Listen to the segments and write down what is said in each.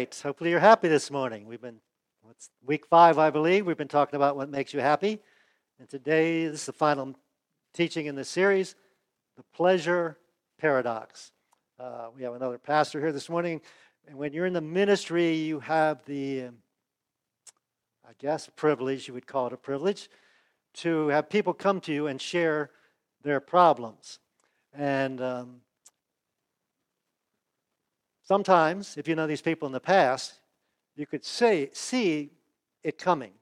right. Hopefully, you're happy this morning. We've been, what's week five, I believe. We've been talking about what makes you happy. And today, this is the final teaching in this series the pleasure paradox. Uh, we have another pastor here this morning. And when you're in the ministry, you have the, um, I guess, privilege, you would call it a privilege, to have people come to you and share their problems. And um, Sometimes, if you know these people in the past, you could say, see it coming.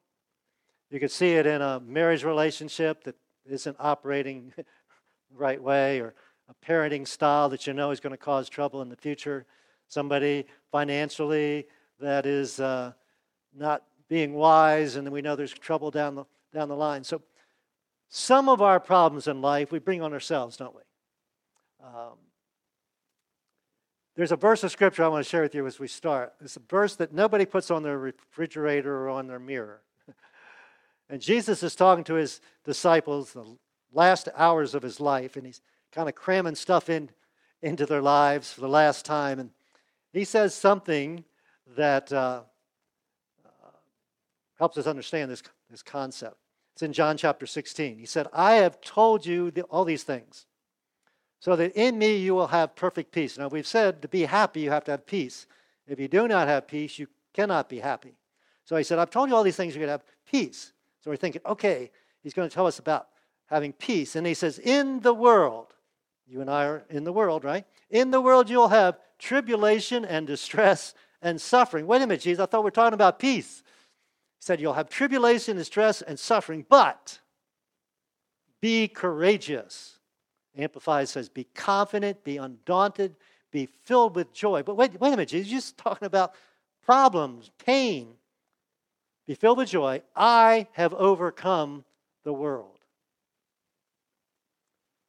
You could see it in a marriage relationship that isn't operating the right way, or a parenting style that you know is going to cause trouble in the future. Somebody financially that is uh, not being wise, and we know there's trouble down the, down the line. So, some of our problems in life we bring on ourselves, don't we? Um, there's a verse of scripture I want to share with you as we start. It's a verse that nobody puts on their refrigerator or on their mirror. and Jesus is talking to his disciples the last hours of his life, and he's kind of cramming stuff in into their lives for the last time. And he says something that uh, uh, helps us understand this, this concept. It's in John chapter 16. He said, I have told you the, all these things so that in me you will have perfect peace. Now, we've said to be happy, you have to have peace. If you do not have peace, you cannot be happy. So he said, I've told you all these things, you're going to have peace. So we're thinking, okay, he's going to tell us about having peace. And he says, In the world, you and I are in the world, right? In the world, you'll have tribulation and distress and suffering. Wait a minute, Jesus, I thought we were talking about peace. He said, You'll have tribulation, and distress, and suffering, but be courageous. Amplified says, be confident, be undaunted, be filled with joy. But wait, wait a minute, Jesus, you're just talking about problems, pain. Be filled with joy. I have overcome the world.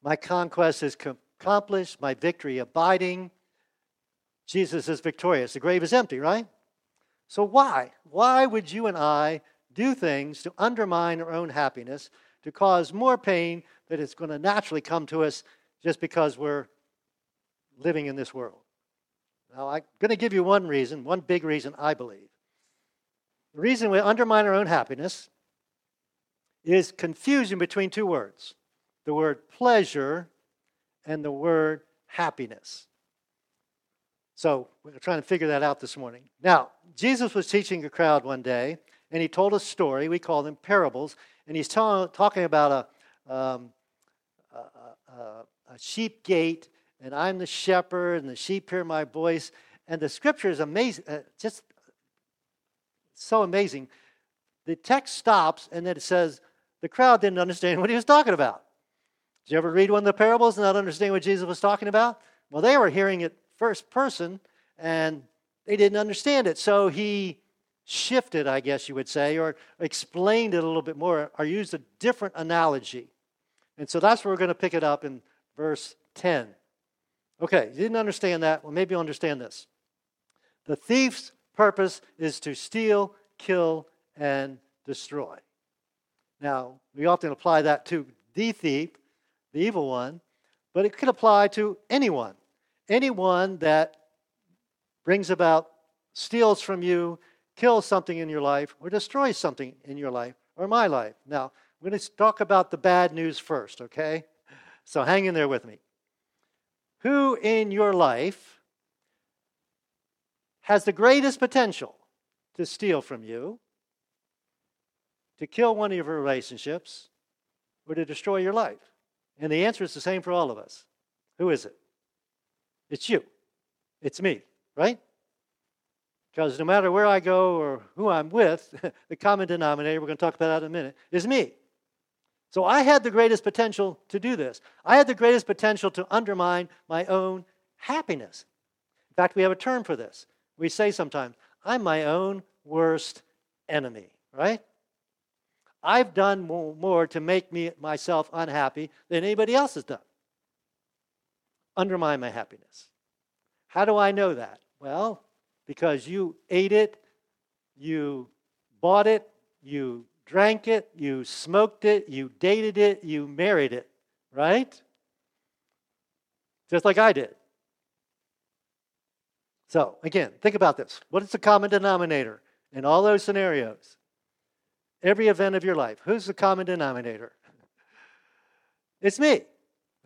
My conquest is accomplished, my victory abiding. Jesus is victorious. The grave is empty, right? So why? Why would you and I do things to undermine our own happiness, to cause more pain that is going to naturally come to us just because we're living in this world. Now, I'm going to give you one reason, one big reason I believe. The reason we undermine our own happiness is confusion between two words the word pleasure and the word happiness. So we're trying to figure that out this morning. Now, Jesus was teaching a crowd one day, and he told a story. We call them parables. And he's talking about a, um, a, a sheep gate, and I'm the shepherd, and the sheep hear my voice. And the scripture is amazing, uh, just so amazing. The text stops, and then it says, the crowd didn't understand what he was talking about. Did you ever read one of the parables and not understand what Jesus was talking about? Well, they were hearing it first person, and they didn't understand it. So he shifted, I guess you would say, or explained it a little bit more, or used a different analogy. And so that's where we're going to pick it up in verse 10. Okay, you didn't understand that. Well, maybe you'll understand this. The thief's purpose is to steal, kill, and destroy. Now, we often apply that to the thief, the evil one, but it could apply to anyone. Anyone that brings about, steals from you, kills something in your life, or destroy something in your life or my life. Now, we're going to talk about the bad news first, okay? So hang in there with me. Who in your life has the greatest potential to steal from you, to kill one of your relationships, or to destroy your life? And the answer is the same for all of us. Who is it? It's you. It's me, right? Because no matter where I go or who I'm with, the common denominator, we're going to talk about that in a minute, is me. So I had the greatest potential to do this. I had the greatest potential to undermine my own happiness. In fact, we have a term for this. We say sometimes, I'm my own worst enemy, right? I've done more to make me myself unhappy than anybody else has done. Undermine my happiness. How do I know that? Well, because you ate it, you bought it, you drank it, you smoked it, you dated it, you married it, right? Just like I did. So, again, think about this. What is the common denominator in all those scenarios? Every event of your life. Who's the common denominator? It's me,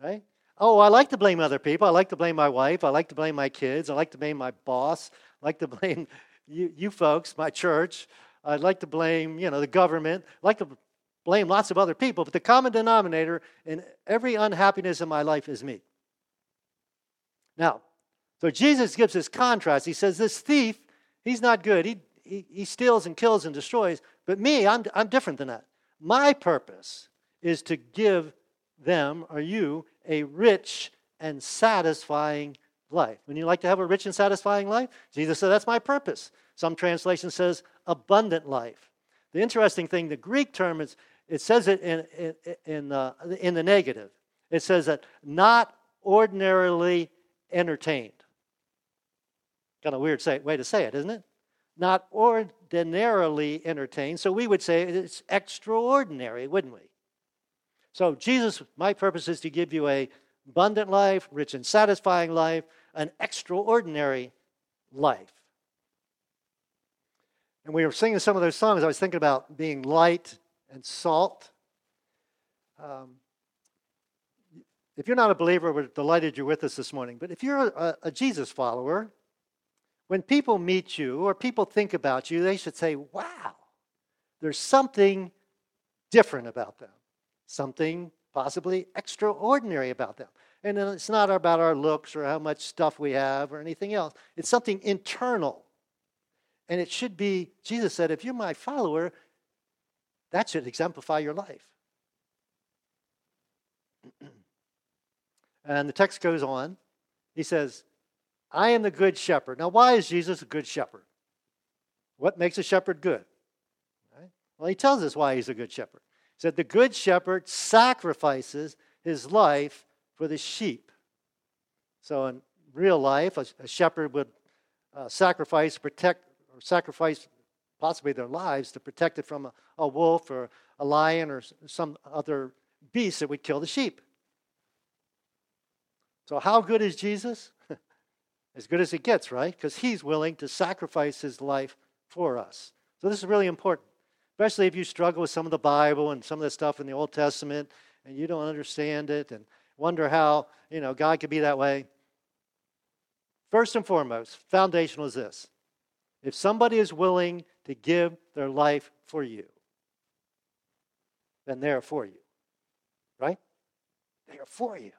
right? Oh, I like to blame other people. I like to blame my wife. I like to blame my kids. I like to blame my boss. I like to blame you, you folks, my church. I'd like to blame, you know, the government. I like to blame lots of other people, but the common denominator in every unhappiness in my life is me. Now, so Jesus gives this contrast. He says, This thief, he's not good. He, he, he steals and kills and destroys. But me, I'm, I'm different than that. My purpose is to give them or you a rich and satisfying life. When you like to have a rich and satisfying life, Jesus said, That's my purpose. Some translation says abundant life. The interesting thing, the Greek term is it says it in, in, in, uh, in the negative. It says that not ordinarily entertained. Kind of weird say, way to say it, isn't it? Not ordinarily entertained. So we would say it's extraordinary, wouldn't we? So Jesus, my purpose is to give you a abundant life, rich and satisfying life, an extraordinary life. And we were singing some of those songs. I was thinking about being light and salt. Um, if you're not a believer, we're delighted you're with us this morning. But if you're a, a Jesus follower, when people meet you or people think about you, they should say, wow, there's something different about them, something possibly extraordinary about them. And it's not about our looks or how much stuff we have or anything else, it's something internal. And it should be, Jesus said, if you're my follower, that should exemplify your life. and the text goes on. He says, I am the good shepherd. Now, why is Jesus a good shepherd? What makes a shepherd good? Right? Well, he tells us why he's a good shepherd. Said, The good shepherd sacrifices his life for the sheep. So, in real life, a, a shepherd would uh, sacrifice, protect, or sacrifice possibly their lives to protect it from a, a wolf or a lion or some other beast that would kill the sheep. So, how good is Jesus? as good as it gets, right? Because he's willing to sacrifice his life for us. So, this is really important, especially if you struggle with some of the Bible and some of the stuff in the Old Testament and you don't understand it and wonder how, you know, God could be that way. First and foremost, foundational is this if somebody is willing to give their life for you, then they're for you. Right? They are for you.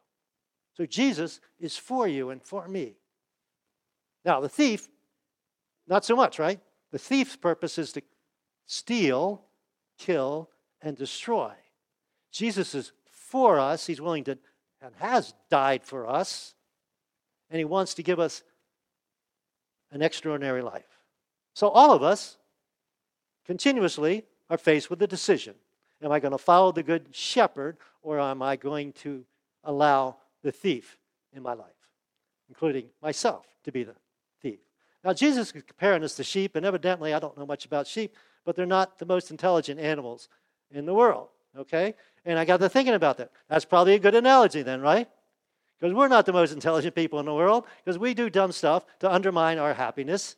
So Jesus is for you and for me. Now, the thief, not so much, right? The thief's purpose is to steal, kill, and destroy. Jesus is for us. He's willing to and has died for us. And he wants to give us an extraordinary life. So all of us continuously are faced with a decision. Am I going to follow the good shepherd or am I going to allow the thief in my life, including myself, to be the thief? Now, Jesus is comparing us to sheep, and evidently I don't know much about sheep, but they're not the most intelligent animals in the world, okay? And I got to thinking about that. That's probably a good analogy then, right? Because we're not the most intelligent people in the world, because we do dumb stuff to undermine our happiness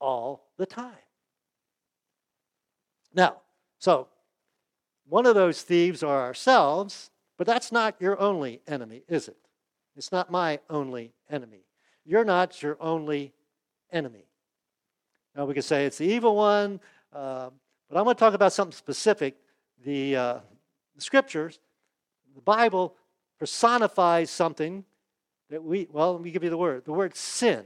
all the time. Now, so one of those thieves are ourselves, but that's not your only enemy, is it? It's not my only enemy. You're not your only enemy. Now, we could say it's the evil one, uh, but I'm going to talk about something specific. The, uh, the scriptures, the Bible personifies something that we, well, let me give you the word the word sin.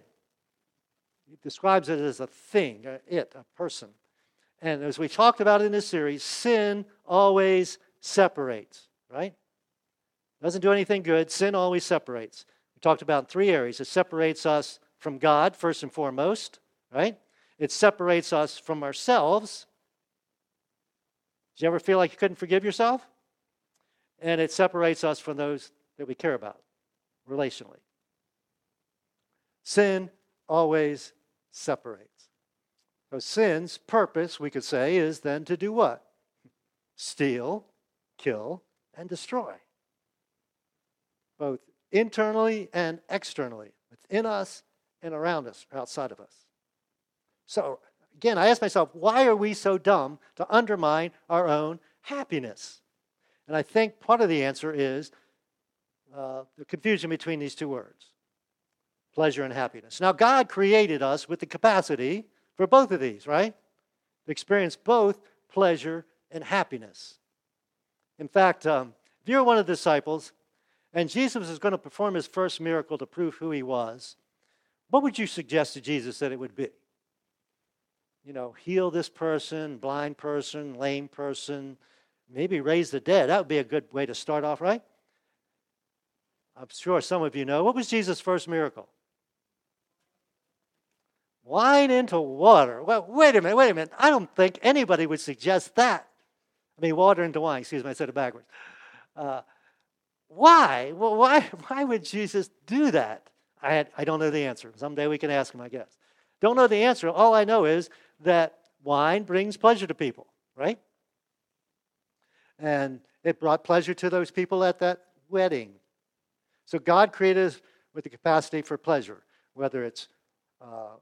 He describes it as a thing, it, a person. And as we talked about in this series, sin always separates, right? Doesn't do anything good. Sin always separates. We talked about three areas. It separates us from God, first and foremost, right? It separates us from ourselves. Did you ever feel like you couldn't forgive yourself? And it separates us from those that we care about relationally. Sin always separates. So sin's purpose, we could say, is then to do what? Steal, kill, and destroy. Both internally and externally, within us and around us, outside of us. So, again, I ask myself, why are we so dumb to undermine our own happiness? And I think part of the answer is uh, the confusion between these two words pleasure and happiness. Now, God created us with the capacity for both of these, right? To experience both pleasure and happiness. In fact, um, if you're one of the disciples and Jesus is going to perform his first miracle to prove who he was, what would you suggest to Jesus that it would be? You know, heal this person, blind person, lame person, maybe raise the dead. That would be a good way to start off, right? I'm sure some of you know. What was Jesus' first miracle? Wine into water. Well, wait a minute, wait a minute. I don't think anybody would suggest that. I mean, water into wine. Excuse me, I said it backwards. Uh, why? Well, why, why would Jesus do that? I, had, I don't know the answer. Someday we can ask him, I guess. Don't know the answer. All I know is that wine brings pleasure to people, right? And it brought pleasure to those people at that wedding. So God created us with the capacity for pleasure, whether it's uh,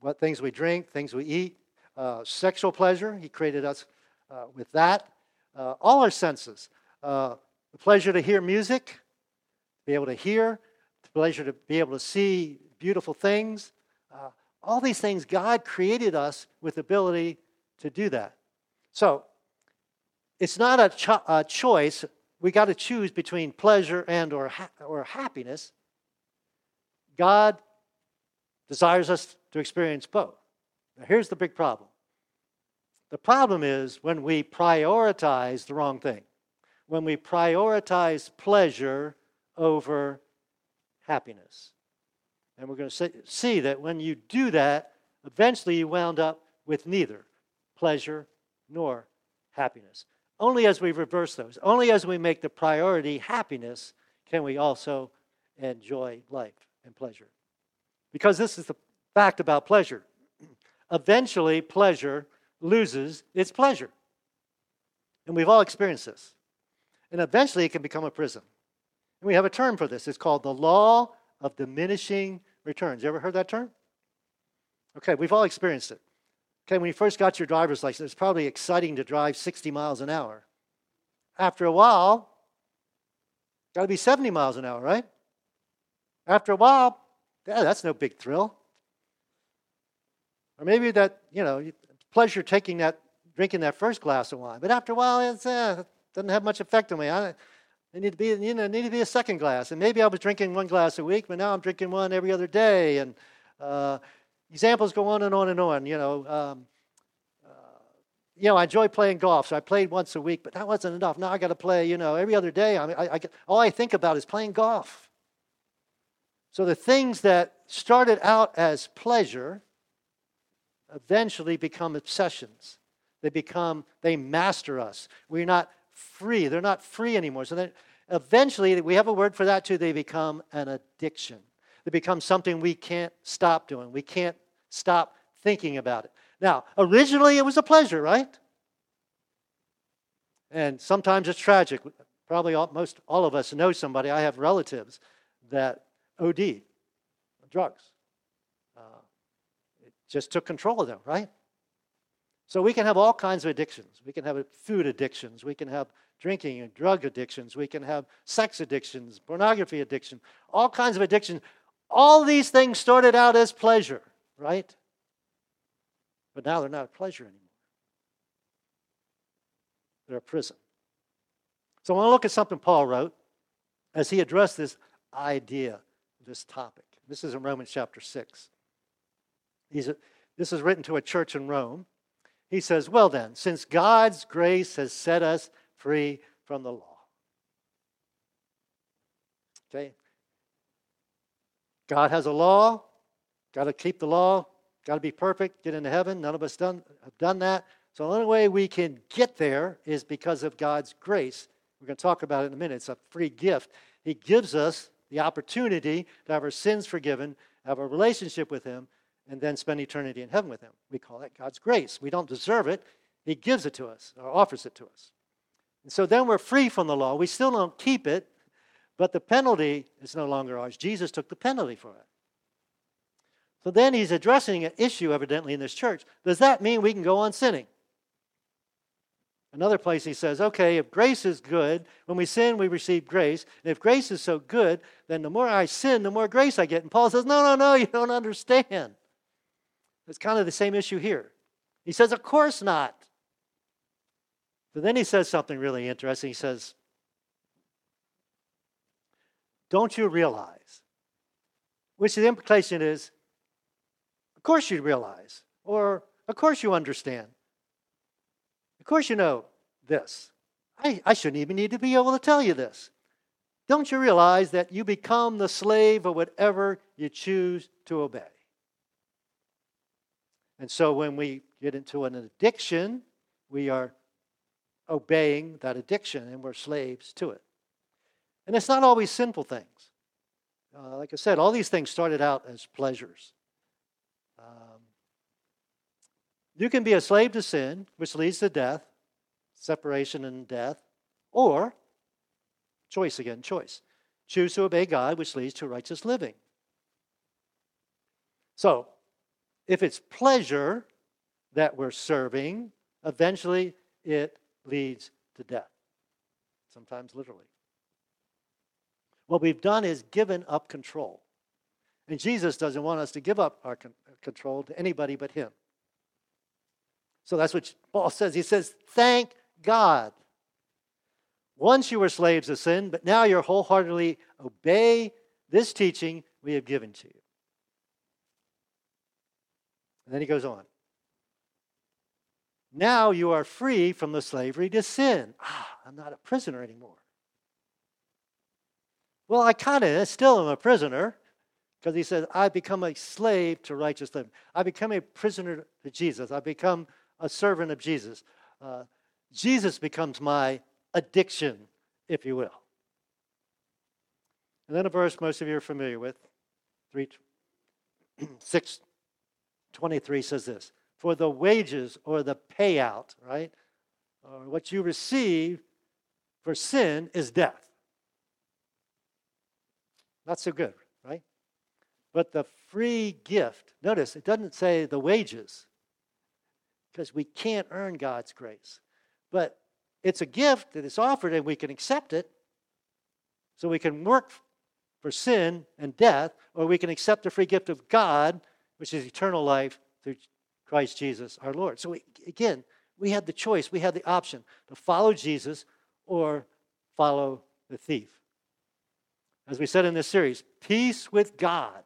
what things we drink, things we eat, uh, sexual pleasure. He created us uh, with that. Uh, all our senses. Uh, the pleasure to hear music, be able to hear, the pleasure to be able to see beautiful things. All these things, God created us with ability to do that. So, it's not a, cho- a choice. We got to choose between pleasure and or, ha- or happiness. God desires us to experience both. Now, here's the big problem the problem is when we prioritize the wrong thing, when we prioritize pleasure over happiness. And we're going to see that when you do that, eventually you wound up with neither pleasure nor happiness. Only as we reverse those, only as we make the priority happiness, can we also enjoy life and pleasure. Because this is the fact about pleasure. Eventually, pleasure loses its pleasure. And we've all experienced this. And eventually, it can become a prison. And we have a term for this. It's called the law of diminishing returns. You ever heard that term? Okay, we've all experienced it. Okay, when you first got your driver's license, it's probably exciting to drive 60 miles an hour. After a while, got to be 70 miles an hour, right? After a while, yeah, that's no big thrill. Or maybe that, you know, pleasure taking that, drinking that first glass of wine. But after a while, uh, it doesn't have much effect on me. I, I need to be, you know, need to be a second glass. And maybe I was drinking one glass a week, but now I'm drinking one every other day. And uh, examples go on and on and on. You know, um, uh, you know, I enjoy playing golf, so I played once a week, but that wasn't enough. Now I got to play, you know, every other day. I, mean, I, I, all I think about is playing golf. So the things that started out as pleasure eventually become obsessions. They become, they master us. We're not free. They're not free anymore. So eventually, we have a word for that too, they become an addiction. They become something we can't stop doing. We can't stop thinking about it. Now, originally it was a pleasure, right? And sometimes it's tragic. Probably all, most all of us know somebody. I have relatives that OD drugs uh, just took control of them, right? So we can have all kinds of addictions. We can have food addictions. We can have drinking and drug addictions. We can have sex addictions, pornography addiction, all kinds of addictions. All these things started out as pleasure, right? But now they're not pleasure anymore. They're a prison. So I want to look at something Paul wrote as he addressed this idea, this topic. This is in Romans chapter 6. He's a, this is written to a church in Rome. He says, Well, then, since God's grace has set us free from the law. Okay? God has a law, got to keep the law, got to be perfect, get into heaven. None of us done, have done that. So the only way we can get there is because of God's grace. We're going to talk about it in a minute. It's a free gift. He gives us the opportunity to have our sins forgiven, have a relationship with Him, and then spend eternity in heaven with Him. We call that God's grace. We don't deserve it, He gives it to us or offers it to us. And so then we're free from the law. We still don't keep it, but the penalty is no longer ours. Jesus took the penalty for it. So then he's addressing an issue, evidently, in this church. Does that mean we can go on sinning? Another place he says, okay, if grace is good, when we sin, we receive grace. And if grace is so good, then the more I sin, the more grace I get. And Paul says, no, no, no, you don't understand. It's kind of the same issue here. He says, of course not. But then he says something really interesting. He says, don't you realize? Which the implication is, of course you realize, or of course you understand Of course, you know this. I, I shouldn't even need to be able to tell you this. Don't you realize that you become the slave of whatever you choose to obey? And so when we get into an addiction, we are obeying that addiction and we're slaves to it. And it's not always sinful things. Uh, like I said, all these things started out as pleasures. Um, you can be a slave to sin, which leads to death, separation and death, or choice again, choice. Choose to obey God, which leads to righteous living. So, if it's pleasure that we're serving, eventually it leads to death, sometimes literally. What we've done is given up control. And Jesus doesn't want us to give up our control to anybody but Him. So that's what Paul says. He says, Thank God. Once you were slaves of sin, but now you're wholeheartedly obey this teaching we have given to you. And then he goes on. Now you are free from the slavery to sin. Ah, I'm not a prisoner anymore. Well, I kind of still am a prisoner because he says, I become a slave to righteous living. I become a prisoner to Jesus. I become a servant of Jesus. Uh, Jesus becomes my addiction, if you will. And then a verse most of you are familiar with, 3, 6, 23 says this For the wages or the payout, right, or what you receive for sin is death. Not so good, right? But the free gift, notice it doesn't say the wages, because we can't earn God's grace. But it's a gift that is offered and we can accept it. So we can work for sin and death, or we can accept the free gift of God, which is eternal life through Christ Jesus our Lord. So we, again, we had the choice, we had the option to follow Jesus or follow the thief. As we said in this series, peace with God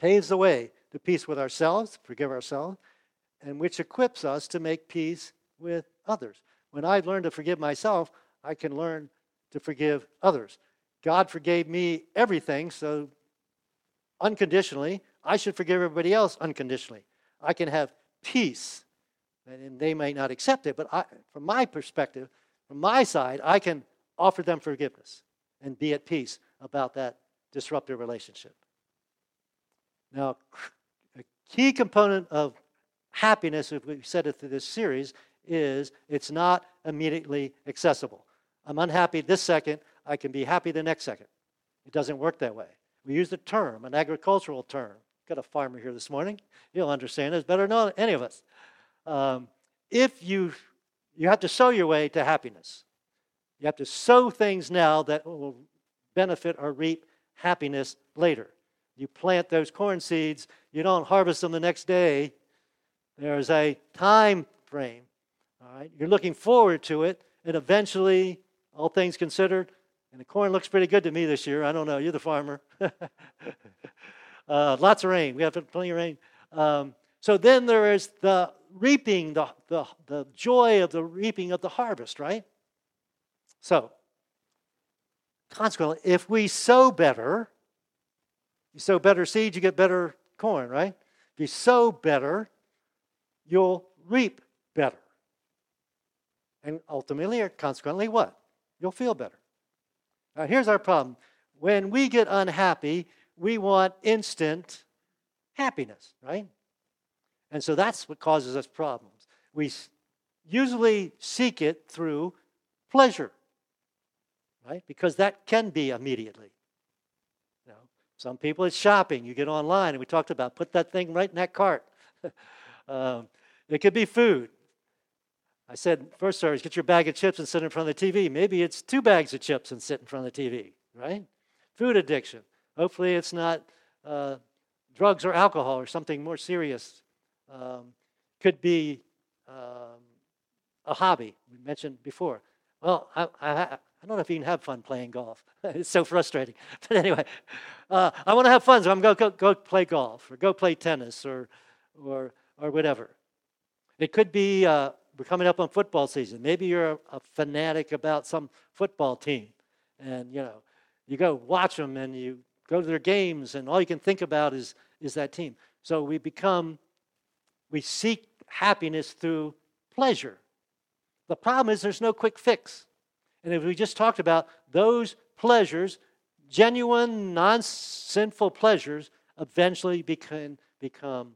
paves the way to peace with ourselves, forgive ourselves, and which equips us to make peace with others. When I learn to forgive myself, I can learn to forgive others. God forgave me everything, so unconditionally, I should forgive everybody else unconditionally. I can have peace, and they may not accept it, but I, from my perspective, from my side, I can offer them forgiveness and be at peace about that disruptive relationship. Now, a key component of happiness, if we said it through this series, is it's not immediately accessible. I'm unhappy this second, I can be happy the next second. It doesn't work that way. We use a term, an agricultural term. Got a farmer here this morning. He'll understand this better than any of us. Um, if you you have to sow your way to happiness, you have to sow things now that will benefit or reap happiness later. You plant those corn seeds, you don't harvest them the next day, there's a time frame. All right, you're looking forward to it, and eventually, all things considered, and the corn looks pretty good to me this year. I don't know. You're the farmer. uh, lots of rain. We have plenty of rain. Um, so then there is the reaping, the, the, the joy of the reaping of the harvest, right? So, consequently, if we sow better, you sow better seeds, you get better corn, right? If you sow better, you'll reap better. And ultimately, or consequently, what? You'll feel better. Now, here's our problem. When we get unhappy, we want instant happiness, right? And so that's what causes us problems. We usually seek it through pleasure, right? Because that can be immediately. You know? Some people it's shopping. You get online, and we talked about put that thing right in that cart. um, it could be food. I said first service, get your bag of chips and sit in front of the TV. Maybe it's two bags of chips and sit in front of the TV, right? Food addiction. Hopefully, it's not uh, drugs or alcohol or something more serious. Um, could be um, a hobby we mentioned before. Well, I, I, I, don't know if you can have fun playing golf. it's so frustrating. But anyway, uh, I want to have fun, so I'm going to go, go play golf or go play tennis or, or, or whatever. It could be uh, we're coming up on football season. Maybe you're a, a fanatic about some football team, and you know you go watch them and you go to their games, and all you can think about is is that team. So we become we seek happiness through pleasure. The problem is there's no quick fix. And if we just talked about those pleasures, genuine, non sinful pleasures, eventually become, become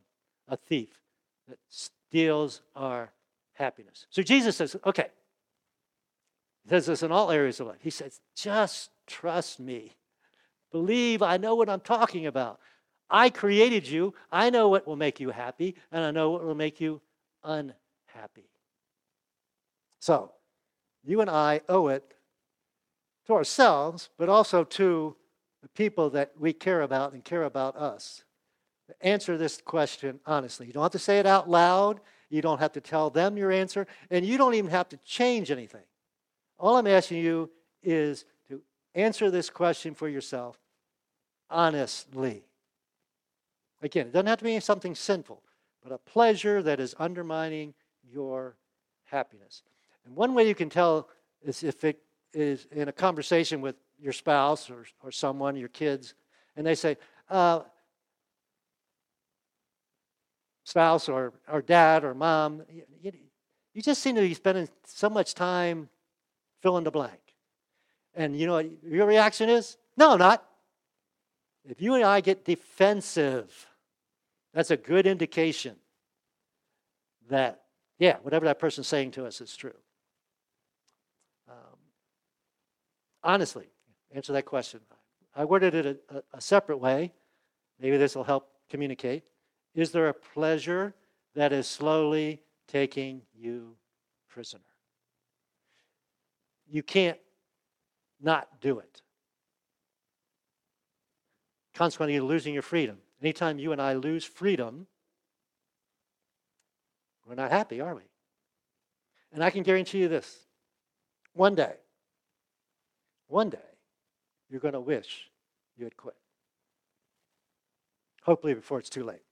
a thief that steals our happiness. So Jesus says, okay, he says this in all areas of life. He says, just trust me. Believe I know what I'm talking about. I created you. I know what will make you happy, and I know what will make you unhappy. So, you and I owe it to ourselves, but also to the people that we care about and care about us. Answer this question honestly. You don't have to say it out loud. You don't have to tell them your answer, and you don't even have to change anything. All I'm asking you is to answer this question for yourself honestly. Again, it doesn't have to be something sinful, but a pleasure that is undermining your happiness. And one way you can tell is if it is in a conversation with your spouse or, or someone, your kids, and they say, uh, spouse or, or dad or mom, you, you just seem to be spending so much time fill in the blank. And you know what your reaction is? No, I'm not. If you and I get defensive, that's a good indication that, yeah, whatever that person's saying to us is true. Um, honestly, answer that question. I worded it a, a separate way. Maybe this will help communicate. Is there a pleasure that is slowly taking you prisoner? You can't not do it. Consequently, you're losing your freedom. Anytime you and I lose freedom, we're not happy, are we? And I can guarantee you this one day, one day, you're going to wish you had quit. Hopefully, before it's too late.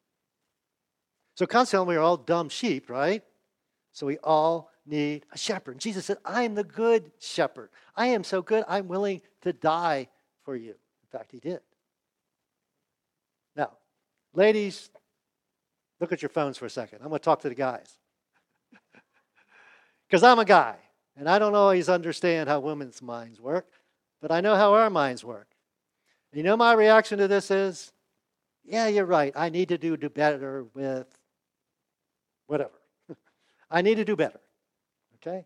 So, consequently, we're all dumb sheep, right? So, we all need a shepherd. Jesus said, I am the good shepherd. I am so good, I'm willing to die for you. In fact, he did. Now, ladies, look at your phones for a second. I'm going to talk to the guys. Because I'm a guy, and I don't always understand how women's minds work, but I know how our minds work. You know my reaction to this is, yeah, you're right. I need to do, do better with whatever. I need to do better. Okay?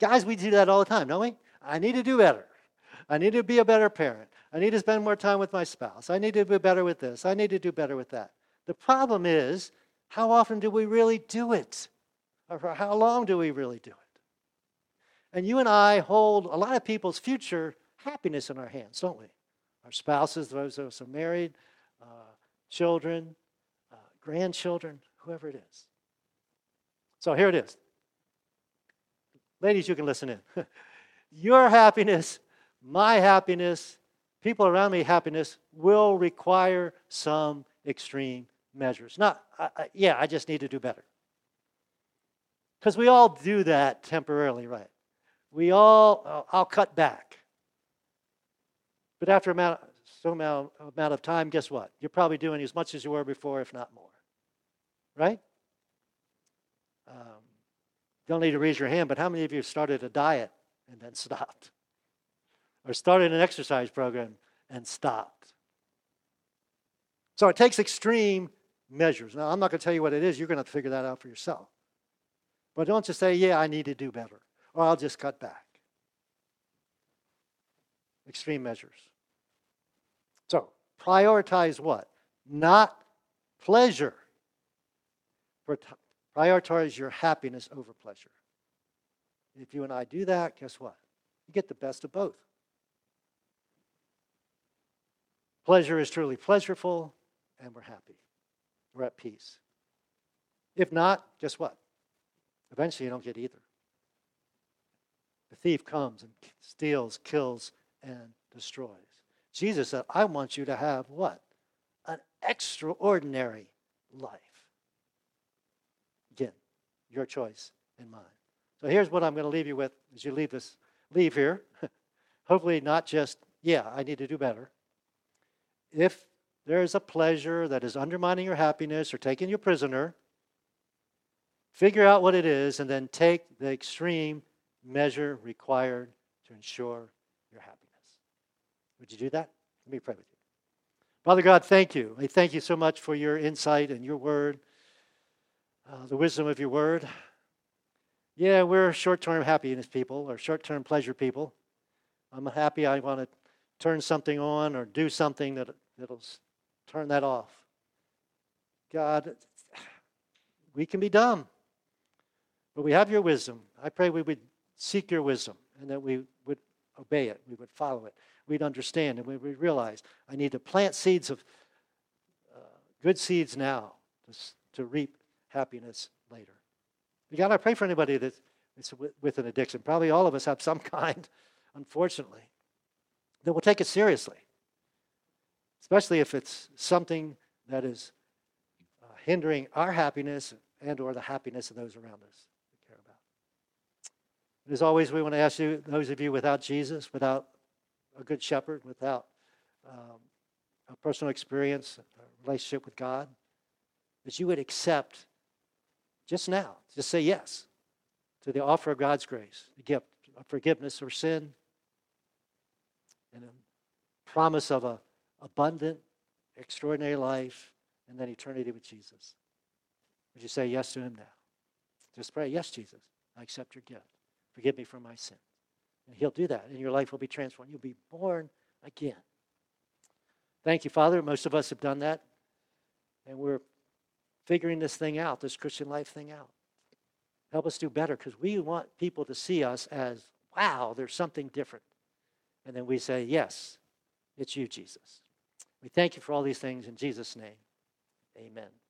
Guys, we do that all the time, don't we? I need to do better. I need to be a better parent. I need to spend more time with my spouse. I need to be better with this. I need to do better with that. The problem is, how often do we really do it? Or for how long do we really do it? And you and I hold a lot of people's future happiness in our hands, don't we? Our spouses, those of us who are married, uh, children, uh, grandchildren, whoever it is. So here it is. Ladies, you can listen in. Your happiness, my happiness, people around me happiness will require some extreme measures. Not, I, I, yeah, I just need to do better. Because we all do that temporarily, right? We all, I'll cut back. But after amount, some amount, amount of time, guess what? You're probably doing as much as you were before, if not more. Right? Don't need to raise your hand, but how many of you started a diet and then stopped? Or started an exercise program and stopped? So it takes extreme measures. Now, I'm not going to tell you what it is. You're going to figure that out for yourself. But don't just say, yeah, I need to do better, or I'll just cut back. Extreme measures. So, Prioritize what? Not pleasure. Prioritize your happiness over pleasure. If you and I do that, guess what? You get the best of both. Pleasure is truly pleasureful, and we're happy. We're at peace. If not, guess what? Eventually, you don't get either. The thief comes and steals, kills, and destroys. Jesus said, I want you to have what? An extraordinary life. Your choice and mine. So here's what I'm going to leave you with as you leave this leave here. Hopefully not just, yeah, I need to do better. If there is a pleasure that is undermining your happiness or taking you prisoner, figure out what it is and then take the extreme measure required to ensure your happiness. Would you do that? Let me pray with you. Father God, thank you. I thank you so much for your insight and your word, uh, the wisdom of your word. Yeah, we're short term happiness people or short term pleasure people. I'm happy I want to turn something on or do something that, that'll turn that off. God, we can be dumb, but we have your wisdom. I pray we would seek your wisdom and that we would obey it, we would follow it, we'd understand, and we would realize I need to plant seeds of uh, good seeds now to, to reap happiness later. God, I pray for anybody that is with an addiction. Probably all of us have some kind, unfortunately, that will take it seriously, especially if it's something that is uh, hindering our happiness and or the happiness of those around us we care about. And as always, we want to ask you, those of you without Jesus, without a good shepherd, without um, a personal experience, a relationship with God, that you would accept just now. Just say yes to the offer of God's grace, the gift of forgiveness for sin, and a promise of a abundant, extraordinary life, and then eternity with Jesus. Would you say yes to Him now? Just pray, yes, Jesus, I accept your gift. Forgive me for my sin. And He'll do that, and your life will be transformed. You'll be born again. Thank you, Father. Most of us have done that, and we're figuring this thing out, this Christian life thing out. Help us do better because we want people to see us as, wow, there's something different. And then we say, yes, it's you, Jesus. We thank you for all these things in Jesus' name. Amen.